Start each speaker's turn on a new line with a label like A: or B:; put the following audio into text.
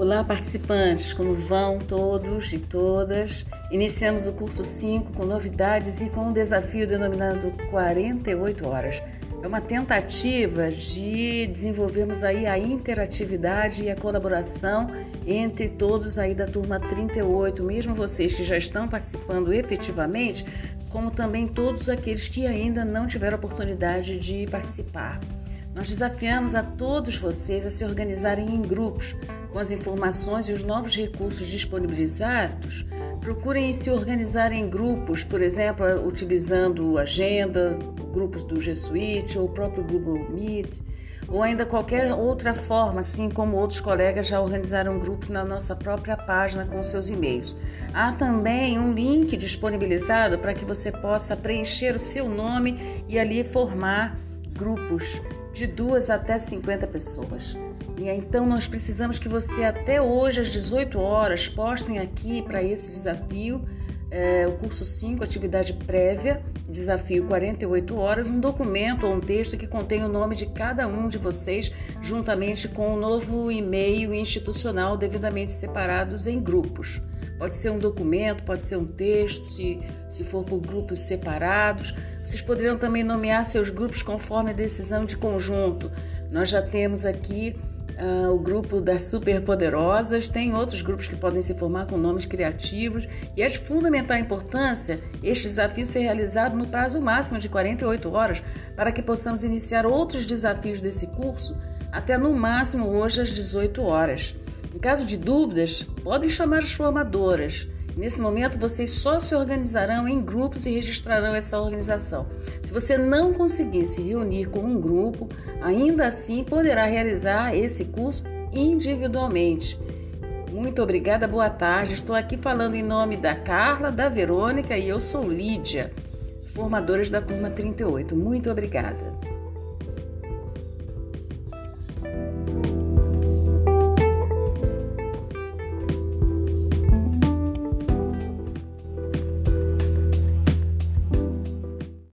A: Olá, participantes, como vão todos e todas? Iniciamos o curso 5 com novidades e com um desafio denominado 48 horas. É uma tentativa de desenvolvermos aí a interatividade e a colaboração entre todos aí da turma 38, mesmo vocês que já estão participando efetivamente, como também todos aqueles que ainda não tiveram oportunidade de participar. Nós desafiamos a todos vocês a se organizarem em grupos com as informações e os novos recursos disponibilizados, procurem se organizar em grupos, por exemplo, utilizando agenda, grupos do G Suite ou o próprio Google Meet, ou ainda qualquer outra forma, assim como outros colegas já organizaram grupos na nossa própria página com seus e-mails. Há também um link disponibilizado para que você possa preencher o seu nome e ali formar grupos de duas até 50 pessoas. E então nós precisamos que você até hoje às 18 horas postem aqui para esse desafio, é, o curso 5, atividade prévia, desafio 48 horas, um documento ou um texto que contém o nome de cada um de vocês, juntamente com o novo e-mail institucional devidamente separados em grupos. Pode ser um documento, pode ser um texto, se, se for por grupos separados. Vocês poderão também nomear seus grupos conforme a decisão de conjunto. Nós já temos aqui Uh, o grupo das superpoderosas, tem outros grupos que podem se formar com nomes criativos e é de fundamental importância este desafio ser realizado no prazo máximo de 48 horas para que possamos iniciar outros desafios desse curso até no máximo hoje às 18 horas. Em caso de dúvidas, podem chamar as formadoras. Nesse momento, vocês só se organizarão em grupos e registrarão essa organização. Se você não conseguir se reunir com um grupo, ainda assim poderá realizar esse curso individualmente. Muito obrigada, boa tarde. Estou aqui falando em nome da Carla, da Verônica e eu sou Lídia, formadoras da turma 38. Muito obrigada.